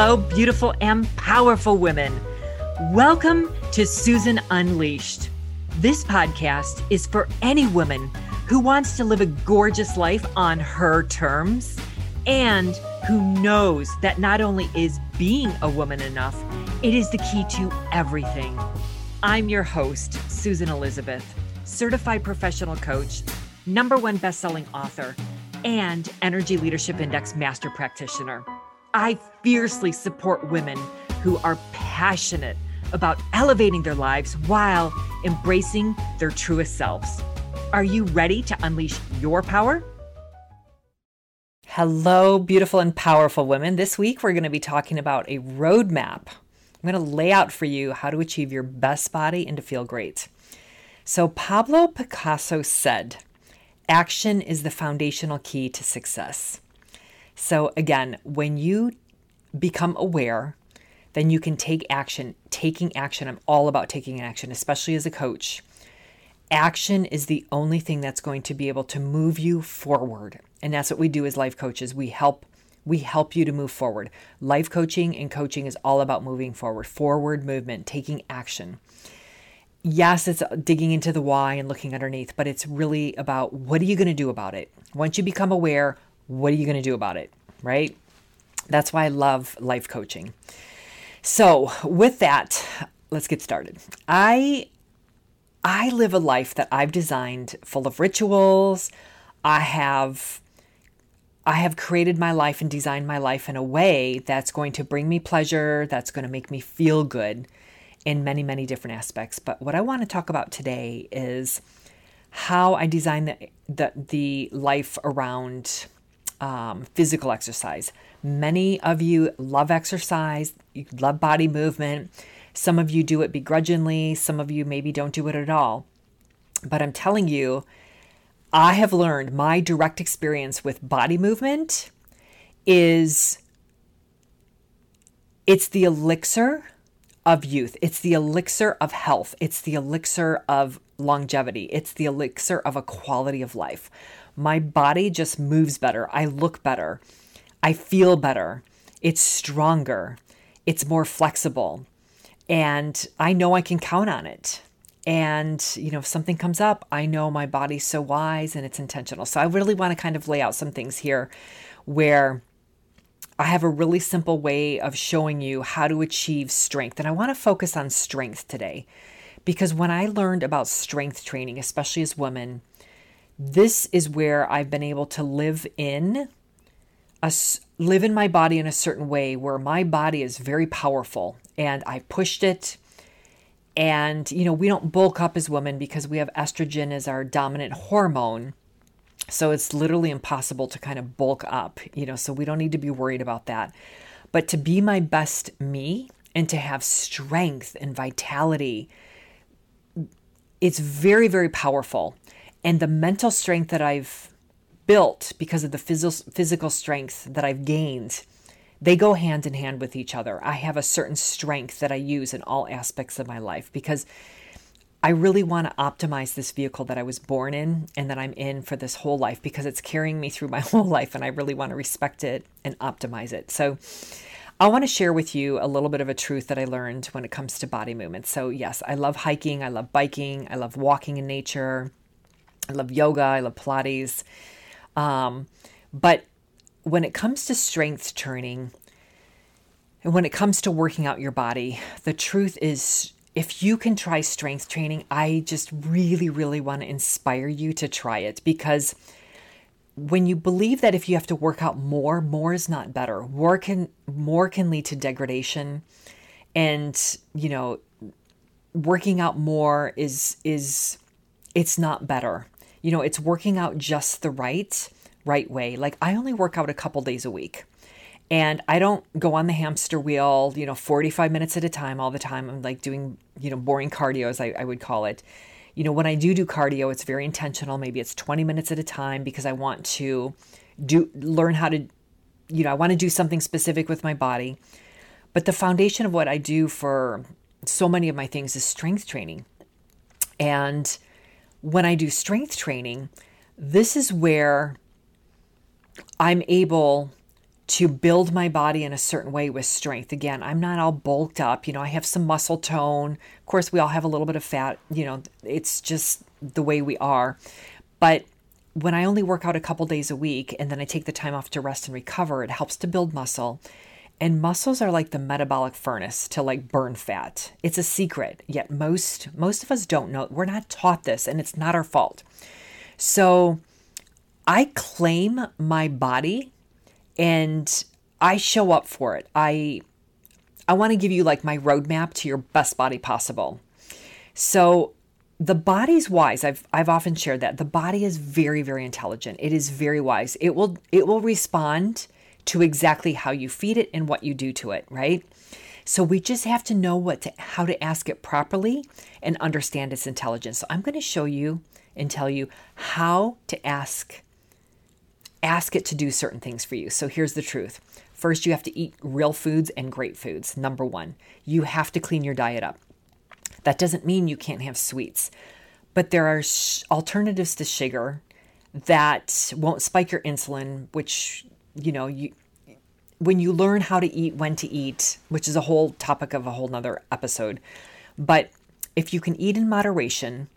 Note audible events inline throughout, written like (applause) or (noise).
Hello, beautiful and powerful women. Welcome to Susan Unleashed. This podcast is for any woman who wants to live a gorgeous life on her terms and who knows that not only is being a woman enough, it is the key to everything. I'm your host, Susan Elizabeth, certified professional coach, number one best-selling author, and Energy Leadership Index master practitioner. I fiercely support women who are passionate about elevating their lives while embracing their truest selves. Are you ready to unleash your power? Hello, beautiful and powerful women. This week, we're going to be talking about a roadmap. I'm going to lay out for you how to achieve your best body and to feel great. So, Pablo Picasso said, Action is the foundational key to success. So, again, when you become aware, then you can take action. Taking action, I'm all about taking action, especially as a coach. Action is the only thing that's going to be able to move you forward. And that's what we do as life coaches. We help we help you to move forward. Life coaching and coaching is all about moving forward, forward movement, taking action. Yes, it's digging into the why and looking underneath, but it's really about what are you going to do about it? Once you become aware, what are you going to do about it? Right? That's why I love life coaching. So, with that, let's get started. I I live a life that I've designed full of rituals. I have I have created my life and designed my life in a way that's going to bring me pleasure, that's going to make me feel good in many, many different aspects. But what I want to talk about today is how I design the, the, the life around um, physical exercise. Many of you love exercise, you love body movement. Some of you do it begrudgingly, some of you maybe don't do it at all. But I'm telling you, I have learned my direct experience with body movement is it's the elixir of youth. It's the elixir of health. It's the elixir of longevity. It's the elixir of a quality of life. My body just moves better. I look better. I feel better. It's stronger. It's more flexible. And I know I can count on it. And, you know, if something comes up, I know my body's so wise and it's intentional. So I really want to kind of lay out some things here where I have a really simple way of showing you how to achieve strength. And I want to focus on strength today because when I learned about strength training, especially as women, this is where I've been able to live in a, live in my body in a certain way where my body is very powerful and I pushed it. And, you know, we don't bulk up as women because we have estrogen as our dominant hormone. So it's literally impossible to kind of bulk up, you know, so we don't need to be worried about that. But to be my best me and to have strength and vitality, it's very, very powerful and the mental strength that I've built because of the phys- physical strength that I've gained, they go hand in hand with each other. I have a certain strength that I use in all aspects of my life because I really want to optimize this vehicle that I was born in and that I'm in for this whole life because it's carrying me through my (laughs) whole life and I really want to respect it and optimize it. So, I want to share with you a little bit of a truth that I learned when it comes to body movement. So, yes, I love hiking, I love biking, I love walking in nature. I love yoga, I love Pilates. Um, but when it comes to strength training, and when it comes to working out your body, the truth is if you can try strength training, I just really, really want to inspire you to try it because when you believe that if you have to work out more, more is not better. More can more can lead to degradation. And, you know, working out more is is it's not better you know, it's working out just the right right way. Like I only work out a couple days a week. And I don't go on the hamster wheel, you know, 45 minutes at a time all the time. I'm like doing, you know, boring cardio, as I, I would call it. You know, when I do do cardio, it's very intentional. Maybe it's 20 minutes at a time because I want to do learn how to, you know, I want to do something specific with my body. But the foundation of what I do for so many of my things is strength training. And when I do strength training, this is where I'm able to build my body in a certain way with strength. Again, I'm not all bulked up. You know, I have some muscle tone. Of course, we all have a little bit of fat. You know, it's just the way we are. But when I only work out a couple days a week and then I take the time off to rest and recover, it helps to build muscle. And muscles are like the metabolic furnace to like burn fat. It's a secret, yet most most of us don't know. We're not taught this and it's not our fault. So I claim my body and I show up for it. I I want to give you like my roadmap to your best body possible. So the body's wise. I've I've often shared that. The body is very very intelligent. It is very wise. It will it will respond to exactly how you feed it and what you do to it, right? So we just have to know what to how to ask it properly and understand its intelligence. So I'm going to show you and tell you how to ask ask it to do certain things for you. So here's the truth. First, you have to eat real foods and great foods. Number 1. You have to clean your diet up. That doesn't mean you can't have sweets, but there are sh- alternatives to sugar that won't spike your insulin, which, you know, you when you learn how to eat when to eat, which is a whole topic of a whole nother episode. But if you can eat in moderation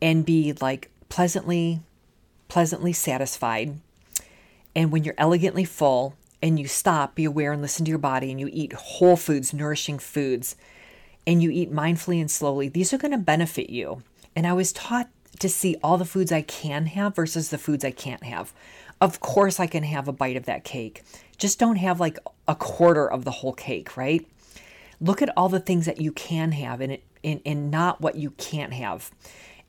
and be like pleasantly, pleasantly satisfied, and when you're elegantly full and you stop, be aware and listen to your body and you eat whole foods, nourishing foods, and you eat mindfully and slowly, these are going to benefit you. And I was taught to see all the foods I can have versus the foods I can't have. Of course, I can have a bite of that cake. Just don't have like a quarter of the whole cake, right? Look at all the things that you can have and, it, and, and not what you can't have.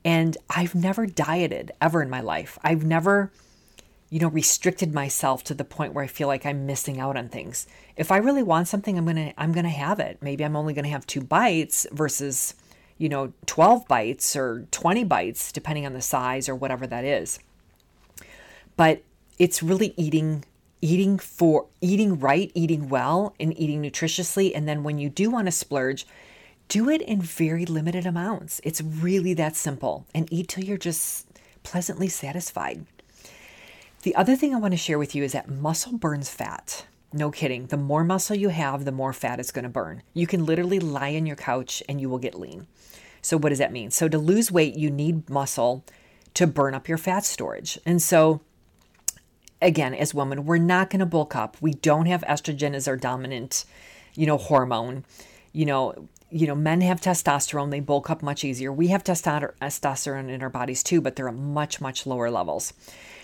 And I've never dieted ever in my life. I've never you know, restricted myself to the point where I feel like I'm missing out on things. If I really want something, I'm to I'm to have it. Maybe I'm only to have 2 bites versus, you know, 12 bites or 20 bites depending on the size or whatever that is. But it's really eating eating for eating right, eating well and eating nutritiously and then when you do want to splurge, do it in very limited amounts. It's really that simple and eat till you're just pleasantly satisfied. The other thing I want to share with you is that muscle burns fat. No kidding. The more muscle you have, the more fat it's going to burn. You can literally lie on your couch and you will get lean. So, what does that mean? So, to lose weight, you need muscle to burn up your fat storage. And so, again, as women, we're not going to bulk up. We don't have estrogen as our dominant, you know, hormone. You know, you know, men have testosterone, they bulk up much easier. We have testosterone in our bodies too, but they're at much, much lower levels.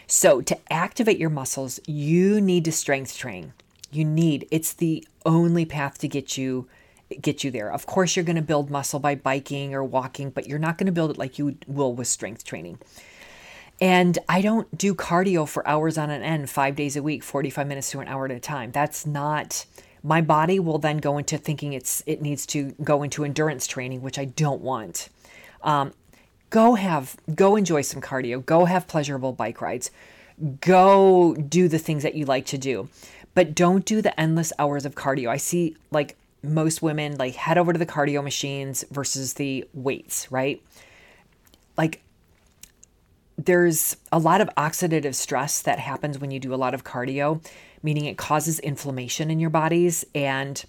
So, to activate your muscles, you need to strength train. You need it's the only path to get you get you there. Of course, you're going to build muscle by biking or walking, but you're not going to build it like you will with strength training. And I don't do cardio for hours on an end, 5 days a week, 45 minutes to an hour at a time. That's not my body will then go into thinking it's it needs to go into endurance training, which I don't want. Um, go have go enjoy some cardio. Go have pleasurable bike rides. Go do the things that you like to do. But don't do the endless hours of cardio. I see like most women like head over to the cardio machines versus the weights right? Like there's a lot of oxidative stress that happens when you do a lot of cardio meaning it causes inflammation in your bodies and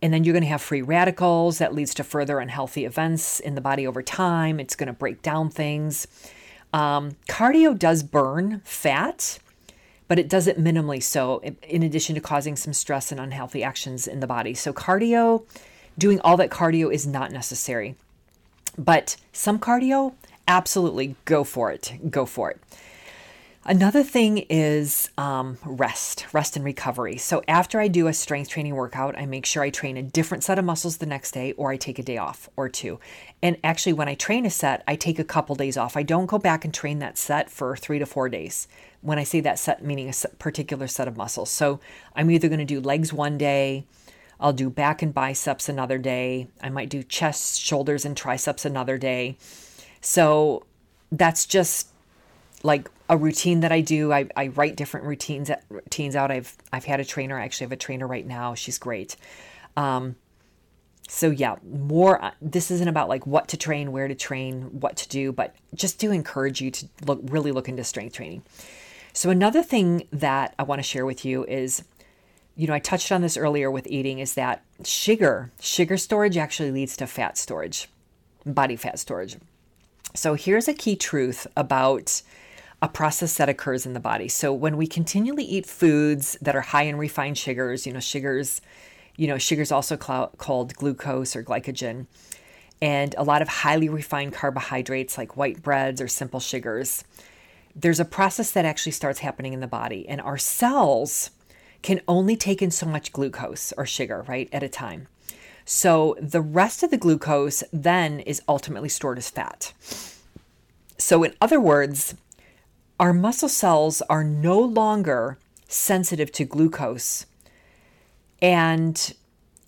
and then you're going to have free radicals that leads to further unhealthy events in the body over time. It's going to break down things. Um, cardio does burn fat, but it does it minimally so, in addition to causing some stress and unhealthy actions in the body. So, cardio, doing all that cardio is not necessary. But some cardio, absolutely go for it. Go for it. Another thing is um, rest, rest and recovery. So after I do a strength training workout, I make sure I train a different set of muscles the next day, or I take a day off or two. And actually, when I train a set, I take a couple days off. I don't go back and train that set for three to four days. When I say that set, meaning a particular set of muscles. So I'm either going to do legs one day, I'll do back and biceps another day, I might do chest, shoulders, and triceps another day. So that's just like a routine that I do. I, I write different routines routines out. I've I've had a trainer. I actually have a trainer right now. She's great. Um, so yeah, more. Uh, this isn't about like what to train, where to train, what to do, but just to encourage you to look really look into strength training. So another thing that I want to share with you is you know, I touched on this earlier with eating is that sugar, sugar storage actually leads to fat storage, body fat storage. So here's a key truth about a process that occurs in the body. So when we continually eat foods that are high in refined sugars, you know, sugars, you know, sugars also called glucose or glycogen, and a lot of highly refined carbohydrates like white breads or simple sugars, there's a process that actually starts happening in the body, and our cells can only take in so much glucose or sugar, right, at a time. So the rest of the glucose then is ultimately stored as fat. So, in other words, our muscle cells are no longer sensitive to glucose. And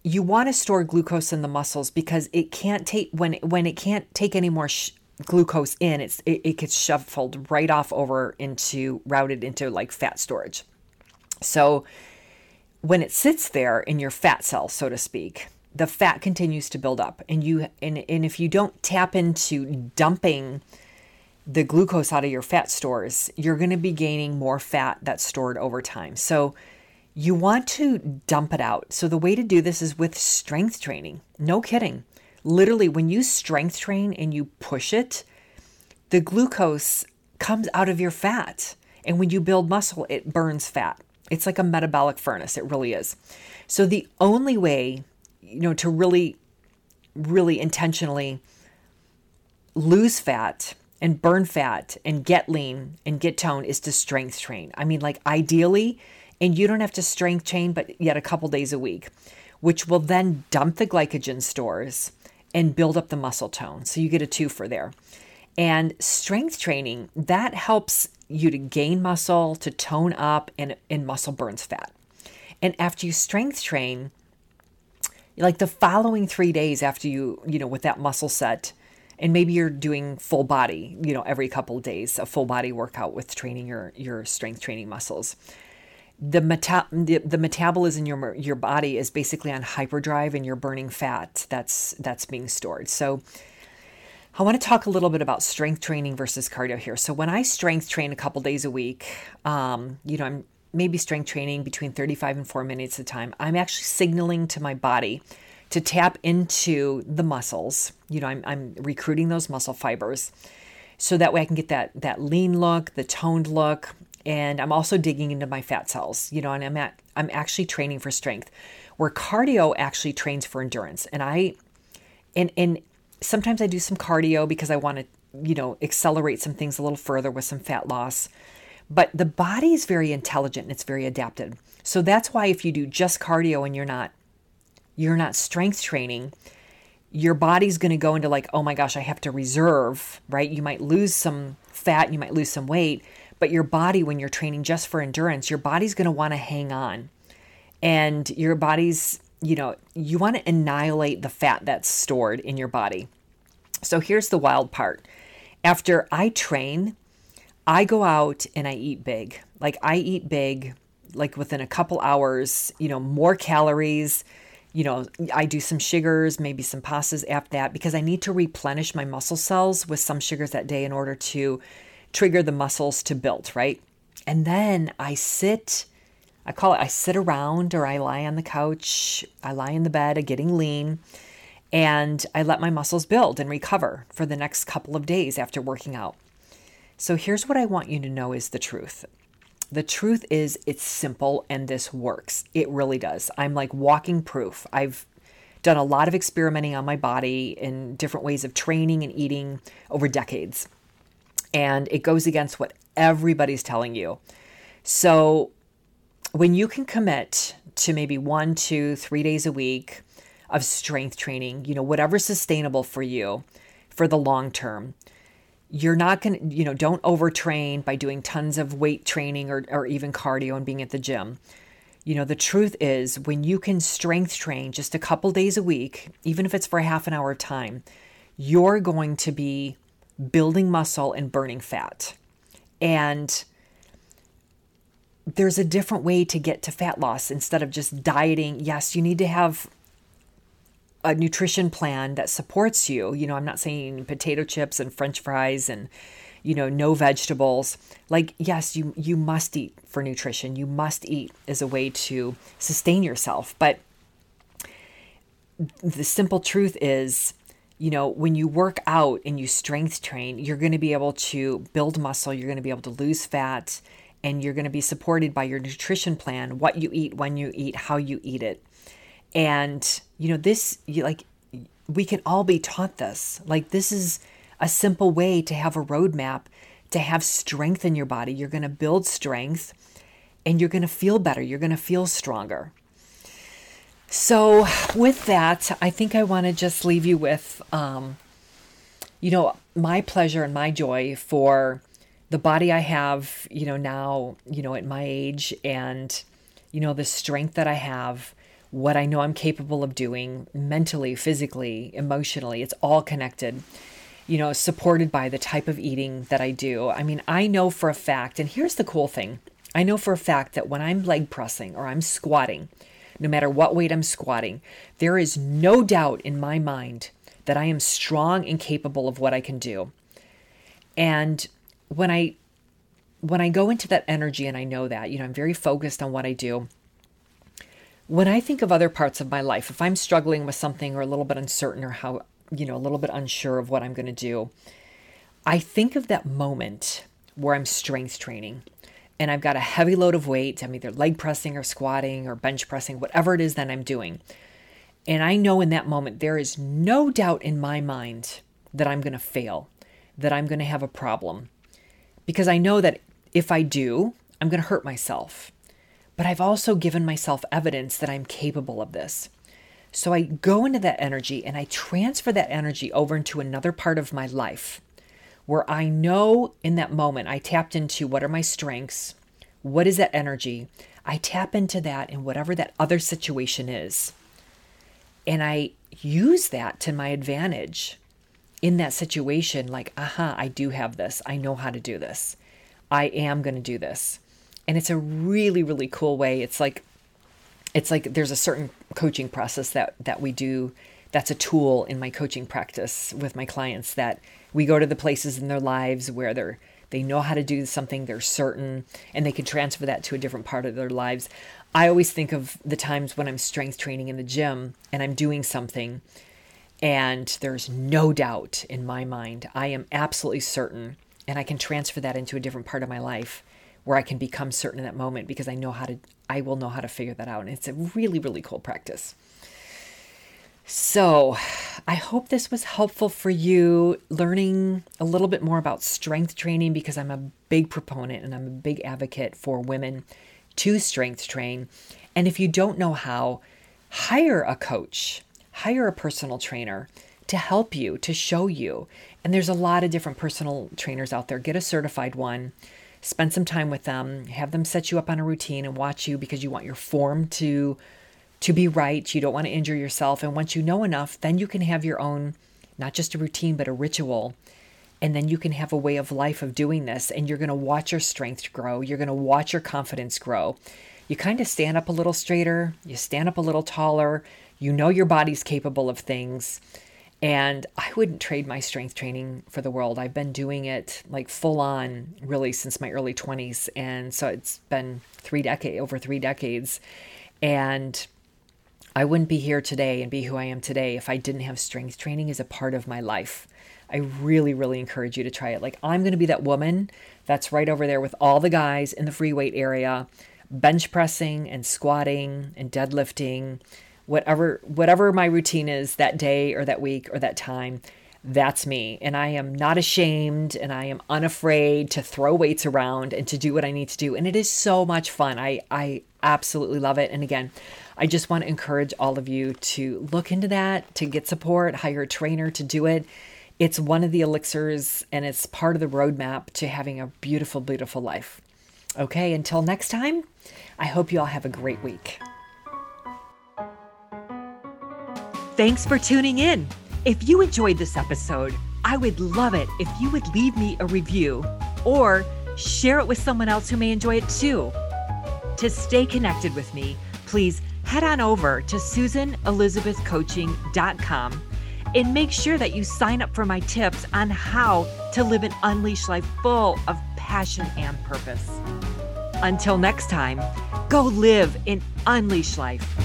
you want to store glucose in the muscles because it can't take when when it can't take any more sh- glucose in it's it, it gets shuffled right off over into routed into like fat storage so when it sits there in your fat cell, so to speak, the fat continues to build up. And you and, and if you don't tap into dumping the glucose out of your fat stores, you're going to be gaining more fat that's stored over time. So you want to dump it out. So the way to do this is with strength training. No kidding. Literally, when you strength train and you push it, the glucose comes out of your fat. And when you build muscle, it burns fat. It's like a metabolic furnace. It really is. So the only way, you know, to really, really intentionally lose fat and burn fat and get lean and get tone is to strength train. I mean, like ideally, and you don't have to strength train, but yet a couple days a week, which will then dump the glycogen stores and build up the muscle tone. So you get a two for there. And strength training, that helps you to gain muscle, to tone up, and, and muscle burns fat. And after you strength train, like the following three days after you, you know, with that muscle set, and maybe you're doing full body, you know, every couple days, a full body workout with training your your strength training muscles. The, meta- the, the metabolism in your your body is basically on hyperdrive and you're burning fat that's that's being stored. So I want to talk a little bit about strength training versus cardio here. So when I strength train a couple days a week, um, you know, I'm maybe strength training between 35 and 4 minutes at a time. I'm actually signaling to my body to tap into the muscles. You know, I'm, I'm recruiting those muscle fibers so that way I can get that that lean look, the toned look, and I'm also digging into my fat cells. You know, and I'm at I'm actually training for strength, where cardio actually trains for endurance. And I, and and sometimes I do some cardio because I want to, you know, accelerate some things a little further with some fat loss. But the body is very intelligent and it's very adapted. So that's why if you do just cardio and you're not you're not strength training, your body's going to go into like, "Oh my gosh, I have to reserve," right? You might lose some fat, you might lose some weight, but your body when you're training just for endurance, your body's going to want to hang on. And your body's you know, you want to annihilate the fat that's stored in your body. So here's the wild part. After I train, I go out and I eat big. Like I eat big, like within a couple hours, you know, more calories. You know, I do some sugars, maybe some pastas after that because I need to replenish my muscle cells with some sugars that day in order to trigger the muscles to build, right? And then I sit I call it I sit around or I lie on the couch, I lie in the bed, getting lean, and I let my muscles build and recover for the next couple of days after working out. So here's what I want you to know is the truth. The truth is it's simple and this works. It really does. I'm like walking proof. I've done a lot of experimenting on my body in different ways of training and eating over decades. And it goes against what everybody's telling you. So when you can commit to maybe one, two, three days a week of strength training, you know, whatever's sustainable for you for the long term, you're not going to, you know, don't overtrain by doing tons of weight training or, or even cardio and being at the gym. You know, the truth is when you can strength train just a couple days a week, even if it's for a half an hour of time, you're going to be building muscle and burning fat. And there's a different way to get to fat loss instead of just dieting. Yes, you need to have a nutrition plan that supports you. You know, I'm not saying potato chips and french fries and you know, no vegetables. Like, yes, you you must eat for nutrition. You must eat as a way to sustain yourself. But the simple truth is, you know, when you work out and you strength train, you're going to be able to build muscle, you're going to be able to lose fat, and you're going to be supported by your nutrition plan, what you eat, when you eat, how you eat it. And, you know, this, you like, we can all be taught this. Like, this is a simple way to have a roadmap to have strength in your body. You're going to build strength and you're going to feel better. You're going to feel stronger. So, with that, I think I want to just leave you with, um, you know, my pleasure and my joy for the body I have, you know, now, you know, at my age and, you know, the strength that I have, what I know I'm capable of doing mentally, physically, emotionally, it's all connected, you know, supported by the type of eating that I do. I mean, I know for a fact, and here's the cool thing I know for a fact that when I'm leg pressing or I'm squatting, no matter what weight I'm squatting, there is no doubt in my mind that I am strong and capable of what I can do. And when I when I go into that energy and I know that, you know, I'm very focused on what I do. When I think of other parts of my life, if I'm struggling with something or a little bit uncertain or how, you know, a little bit unsure of what I'm going to do, I think of that moment where I'm strength training and I've got a heavy load of weight. I'm either leg pressing or squatting or bench pressing, whatever it is that I'm doing. And I know in that moment, there is no doubt in my mind that I'm going to fail, that I'm going to have a problem because I know that if I do, I'm going to hurt myself. But I've also given myself evidence that I'm capable of this. So I go into that energy and I transfer that energy over into another part of my life where I know in that moment I tapped into what are my strengths, what is that energy. I tap into that in whatever that other situation is. And I use that to my advantage in that situation like, aha, I do have this. I know how to do this. I am going to do this. And it's a really, really cool way. It's like, it's like there's a certain coaching process that that we do that's a tool in my coaching practice with my clients that we go to the places in their lives where they're they know how to do something they're certain and they can transfer that to a different part of their lives i always think of the times when i'm strength training in the gym and i'm doing something and there's no doubt in my mind, I am absolutely certain, and I can transfer that into a different part of my life where I can become certain in that moment because I know how to, I will know how to figure that out. And it's a really, really cool practice. So, I hope this was helpful for you learning a little bit more about strength training because I'm a big proponent and I'm a big advocate for women to strength train. And if you don't know how, hire a coach hire a personal trainer to help you, to show you. And there's a lot of different personal trainers out there. Get a certified one, spend some time with them, have them set you up on a routine and watch you because you want your form to to be right. You don't want to injure yourself. And once you know enough, then you can have your own not just a routine but a ritual. And then you can have a way of life of doing this and you're going to watch your strength grow. You're going to watch your confidence grow. You kind of stand up a little straighter, you stand up a little taller, you know your body's capable of things. And I wouldn't trade my strength training for the world. I've been doing it like full on really since my early 20s. And so it's been three decades, over three decades. And I wouldn't be here today and be who I am today if I didn't have strength training as a part of my life. I really, really encourage you to try it. Like, I'm going to be that woman that's right over there with all the guys in the free weight area, bench pressing and squatting and deadlifting whatever whatever my routine is that day or that week or that time that's me. And i am not ashamed and i am unafraid to throw weights around and to do what i need to do. And it is so much fun. I i absolutely love it. And again i just want to encourage all of you to look into that to get support hire a trainer to do it. It's one of the elixirs and it's part of the roadmap to having a beautiful beautiful life. Okay until next time i hope you all have a great week Thanks for tuning in. If you enjoyed this episode, I would love it if you would leave me a review or share it with someone else who may enjoy it too. To stay connected with me, please head on over to susanelizabethcoaching.com and make sure that you sign up for my tips on how to live an unleashed life full of passion and purpose. Until next time, go live an unleashed life.